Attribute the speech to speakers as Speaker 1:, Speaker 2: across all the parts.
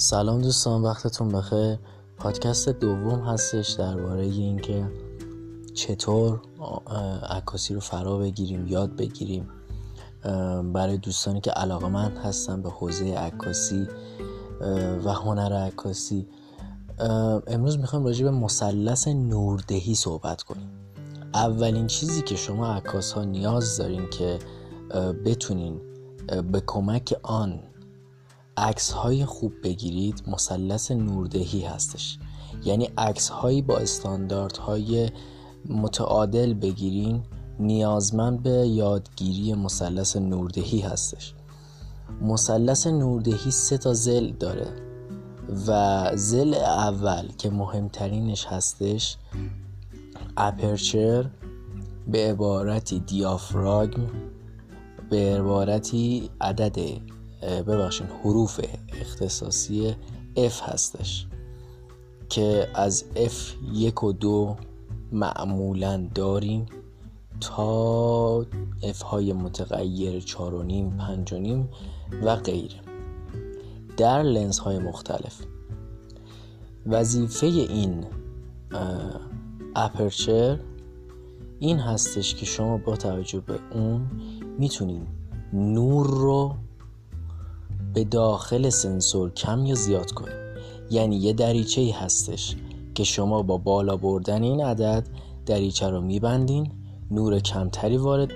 Speaker 1: سلام دوستان وقتتون بخیر. پادکست دوم هستش درباره اینکه چطور عکاسی رو فرا بگیریم یاد بگیریم. برای دوستانی که علاقه هستن به حوزه عکاسی و هنر عکاسی. امروز می‌خوایم راجع به مثلث نوردهی صحبت کنیم. اولین چیزی که شما عکاس ها نیاز دارین که بتونین به کمک آن عکس های خوب بگیرید مثلث نوردهی هستش. یعنی عکس هایی با استانداردهای متعادل بگیرین نیازمند به یادگیری مثلث نوردهی هستش. مثلث نوردهی سه تا زل داره و زل اول که مهمترینش هستش اپرچر به عبارتی دیافراگم به عبارتی عدد ببخشین حروف اختصاصی F هستش که از F یک و دو معمولا داریم تا F های متغیر چار و نیم پنج و نیم و غیره. در لنز های مختلف. وظیفه این اپرچر این هستش که شما با توجه به اون می‌تونید نور رو به داخل سنسور کم یا زیاد کنید یعنی یه دریچه ای هستش که شما با بالا بردن این عدد دریچه رو میبندین نور کمتری وارد,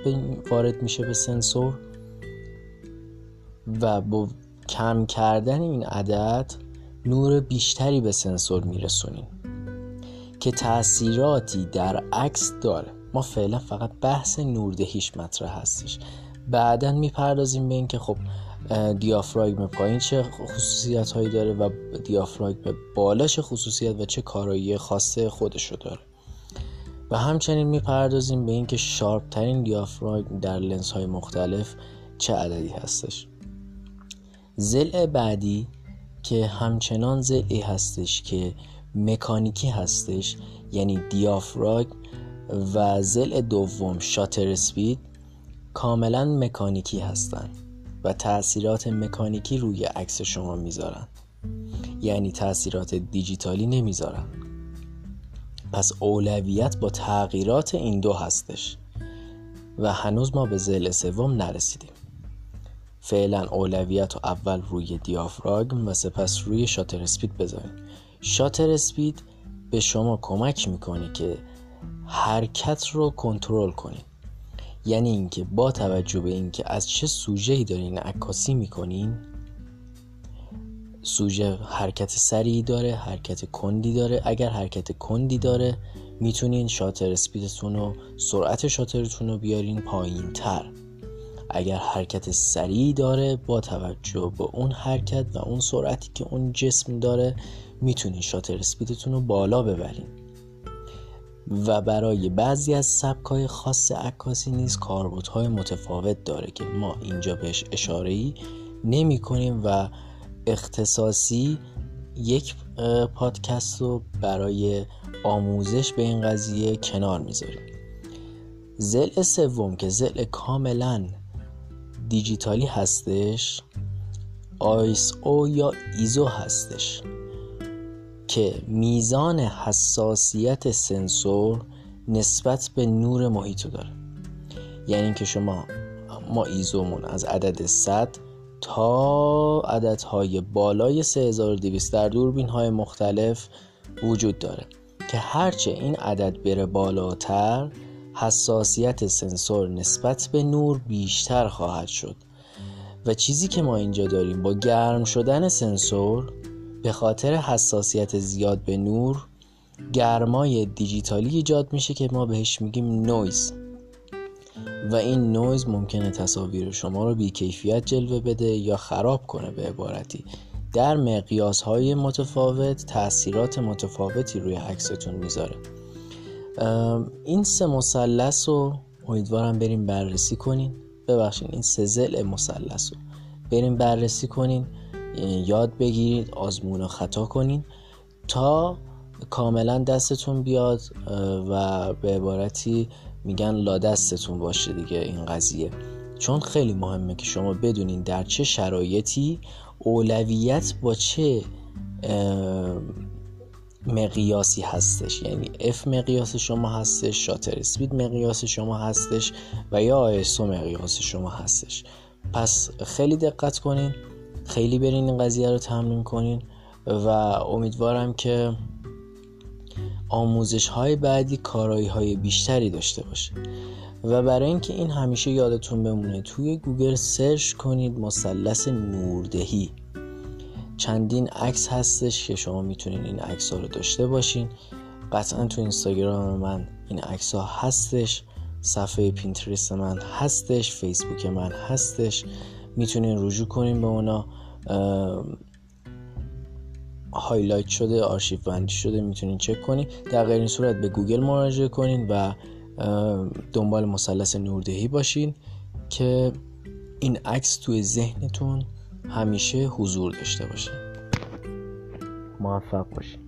Speaker 1: وارد میشه به سنسور و با کم کردن این عدد نور بیشتری به سنسور میرسونین که تاثیراتی در عکس داره. ما فعلا فقط بحث نوردهیش مطرح هستش بعدا می‌پردازیم به اینکه خب دیافراگم پایین چه خصوصیت هایی داره و دیافراگم بالا چه خصوصیت و چه کارایی خاصه خودشو داره. و همچنین می‌پردازیم به اینکه شارپ ترین دیافراگم در لنز های مختلف چه عددی هستش. زل بعدی که همچنان زلی هستش که مکانیکی هستش یعنی دیافراگم و زل دوم شاتر اسپید کاملا مکانیکی هستند و تاثیرات مکانیکی روی عکس شما می‌ذارن. یعنی تاثیرات دیجیتالی نمی‌ذارن. پس اولویت با تغییرات این دو هستش. و هنوز ما به زل سوم نرسیدیم. فعلا اولویت رو اول روی دیافراگم و سپس روی شاتر اسپید بذاریم. شاتر اسپید به شما کمک می‌کنه که حرکت رو کنترل کنید. یعنی اینکه با توجه به اینکه از چه سوژه‌ای دارین عکاسی می‌کنین سوژه حرکت سریعی داره حرکت کندی داره. اگر حرکت کندی داره می‌تونین شاتر اسپیدتون و سرعت شاترتون رو بیارین پایین تر اگر حرکت سریعی داره با توجه به اون حرکت و اون سرعتی که اون جسم داره می‌تونین شاتر اسپیدتون رو بالا ببرین. و برای بعضی از سبکای خاص عکاسی نیز کاربردهای متفاوت داره که ما اینجا بهش اشاره ای نمی کنیم و اختصاصی یک پادکست رو برای آموزش به این قضیه کنار می‌ذاریم. زل سوم که زل کاملا دیجیتالی هستش آیس او یا ایزو هستش. که میزان حساسیت سنسور نسبت به نور محیط داره. یعنی اینکه شما ما ایزومون از عدد 100 تا عددهای بالای 3200 در دوربین های مختلف وجود داره که هرچه این عدد بره بالاتر حساسیت سنسور نسبت به نور بیشتر خواهد شد. و چیزی که ما اینجا داریم با گرم شدن سنسور به خاطر حساسیت زیاد به نور گرمای دیجیتالی ایجاد میشه که ما بهش میگیم نویز. و این نویز ممکنه تصاویر شما رو بیکیفیت جلوه بده یا خراب کنه به عبارتی. در مقیاس های متفاوت تاثیرات متفاوتی روی عکستون می‌ذاره. این سه مثلث رو امیدوارم بریم بررسی کنین. ببخشید این سه زل مثلث رو بریم بررسی کنین. یاد بگیرید آزمون و خطا کنین تا کاملا دستتون بیاد و به عبارتی میگن لا دستتون باشه دیگه این قضیه. چون خیلی مهمه که شما بدونین در چه شرایطی اولویت با چه مقیاسی هستش. یعنی F مقیاس شما هستش شاتر اسپید مقیاس شما هستش و یا ISO مقیاس شما هستش. پس خیلی دقت کنین. خیلی برین این قضیه رو تمرین کنین و امیدوارم که آموزش های بعدی کارایی های بیشتری داشته باشه. و برای اینکه این همیشه یادتون بمونه توی گوگل سرچ کنید مثلث نوردهی. چندین عکس هستش که شما می‌تونین این عکس ها رو داشته باشین. قطعا تو اینستاگرام من این عکس ها هستش صفحه پینترست من هستش فیسبوک من هستش. می‌تونین رجوع کنین به اونا. highlight شده آرشیو بندی شده می‌تونین چک کنین. در غیر این صورت به گوگل مراجعه کنین و دنبال مثلث نوردهی باشین که این عکس توی ذهنتون همیشه حضور داشته باشه. موفق باشین.